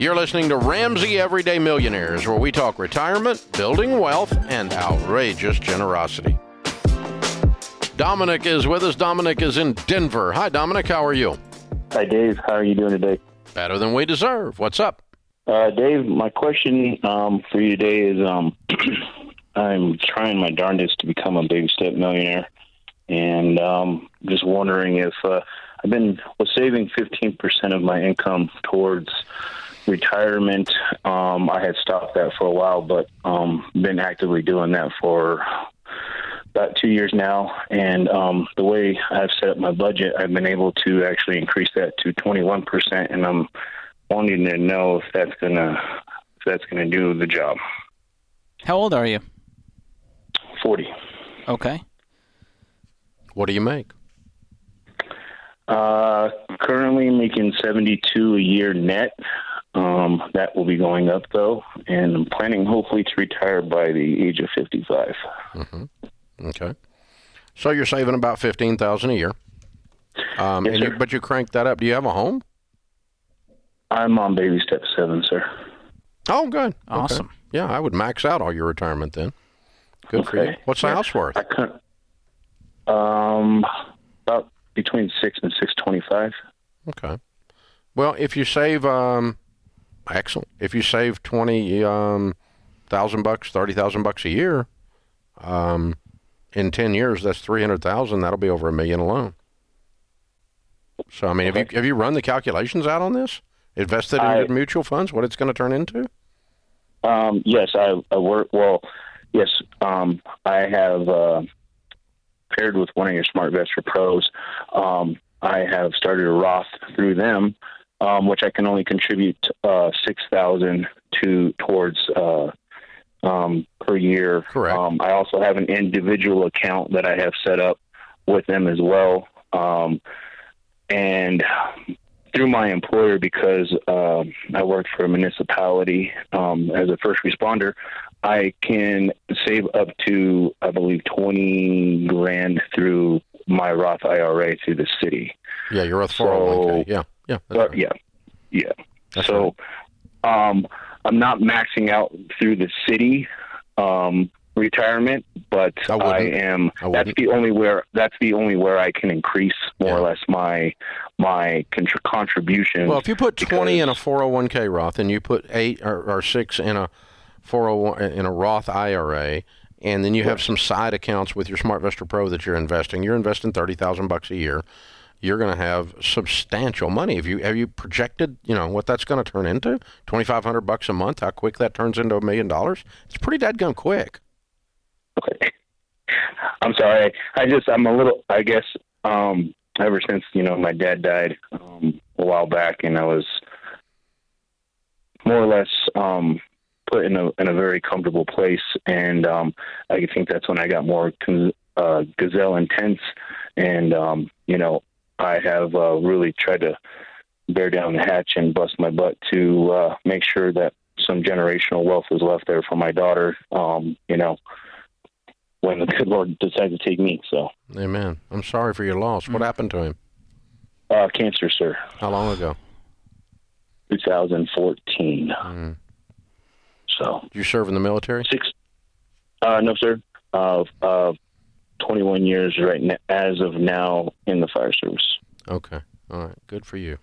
You're listening to Ramsey Everyday Millionaires, where we talk retirement, building wealth, and outrageous generosity. Dominic is with us. Dominic is in Denver. Hi, Dominic. How are you? Hi, Dave. How are you doing today? Better than we deserve. What's up? Uh, Dave, my question um, for you today is um, I'm trying my darndest to become a baby step millionaire, and um, just wondering if uh, I've been was saving 15% of my income towards retirement. Um, I had stopped that for a while, but um, been actively doing that for about two years now. And um, the way I've set up my budget, I've been able to actually increase that to 21%. And I'm wanting to know if that's gonna if that's gonna do the job. How old are you? 40. Okay. What do you make? Uh, currently making 72 a year net. Um, that will be going up though, and I'm planning hopefully to retire by the age of 55. Okay. So you're saving about fifteen thousand a year. Um, Yes, and you, but you crank that up. Do you have a home? I'm on baby step seven, sir. Oh, good. Okay. Awesome. Yeah, I would max out all your retirement then. Good for you. Okay. What's the Yeah. house worth? I couldn't. Um, about between six and six twenty-five. Okay. Well, if you save, um, excellent. If you save twenty um, thousand bucks, thirty thousand bucks a year, um, in ten years, that's three hundred thousand. That'll be over a million alone. So, I mean, have you have you run the calculations out on this? Invested in I- good mutual funds, what it's going to turn into? Um, yes, I, I work. Well, yes, um, I have uh, paired with one of your SmartVestor Pros. Um, I have started a Roth through them, um, which I can only contribute uh, six thousand to towards uh, um, per year. Correct. Um, I also have an individual account that I have set up with them as well, um, and through my employer because um, I work for a municipality um, as a first responder. I can save up to, I believe, twenty grand through my Roth IRA through the city. Yeah, you're a So- 401k. Yeah, yeah. But right. yeah, yeah. That's so um, I'm not maxing out through the city um, retirement, but I I, am. I that's the only where that's the only where I can increase more or less my my contr- contributions. Well, if you put twenty in a four hundred one k Roth, and you put eight or, or six in a four hundred one in a Roth IRA, and then you have some side accounts with your SmartVestor Pro that you're investing, you're investing thirty thousand bucks a year. You're going to have substantial money. Have you have you projected, you know, what that's going to turn into? Twenty five hundred bucks a month. How quick that turns into a million dollars? It's pretty dead dadgum quick. Okay. I'm sorry. I just I'm a little. I guess um, ever since you know my dad died um, a while back, and I was more or less um, put in a in a very comfortable place, and um, I think that's when I got more uh, gazelle intense, and um, you know I have uh, really tried to bear down the hatch and bust my butt to uh, make sure that some generational wealth is left there for my daughter. Um, you know, when the good Lord decides to take me. So, Amen. I'm sorry for your loss. What happened to him? uh, cancer, sir, How long ago? 2014. Mm. So, Did you serve in the military? six, uh, no, sir, uh, uh, 21 years right now, as of now in the fire service. Okay. All right. Good for you.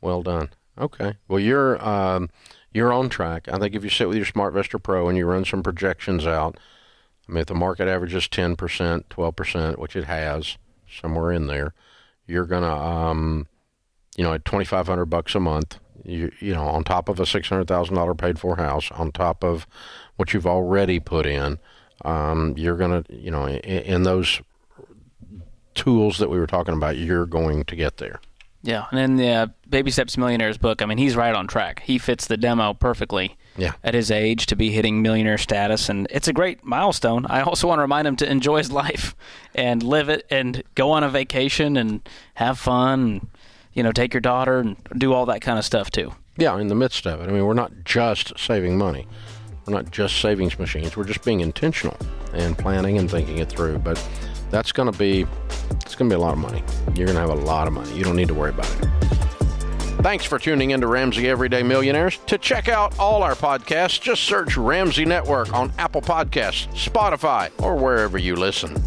Well done. Okay. Well, you're um, you're on track. I think if you sit with your SmartVestor Pro and you run some projections out, I mean, if the market averages ten percent, twelve percent, which it has somewhere in there, you're gonna, um, you know, at twenty five hundred bucks a month, you you know, on top of a six hundred thousand dollar paid for house, on top of what you've already put in, um, you're gonna, you know, in, in those tools that we were talking about, you're going to get there. Yeah, and in the uh, Baby Steps Millionaires book, I mean, he's right on track. He fits the demo perfectly. Yeah. At his age, to be hitting millionaire status, and it's a great milestone. I also want to remind him to enjoy his life and live it, and go on a vacation and have fun. And, you know, take your daughter and do all that kind of stuff too. Yeah, in the midst of it. I mean, we're not just saving money. We're not just savings machines. We're just being intentional and planning and thinking it through. But that's going to be it's going to be a lot of money. You're going to have a lot of money. You don't need to worry about it. Thanks for tuning in to Ramsey Everyday Millionaires. To check out all our podcasts, just search Ramsey Network on Apple Podcasts, Spotify, or wherever you listen.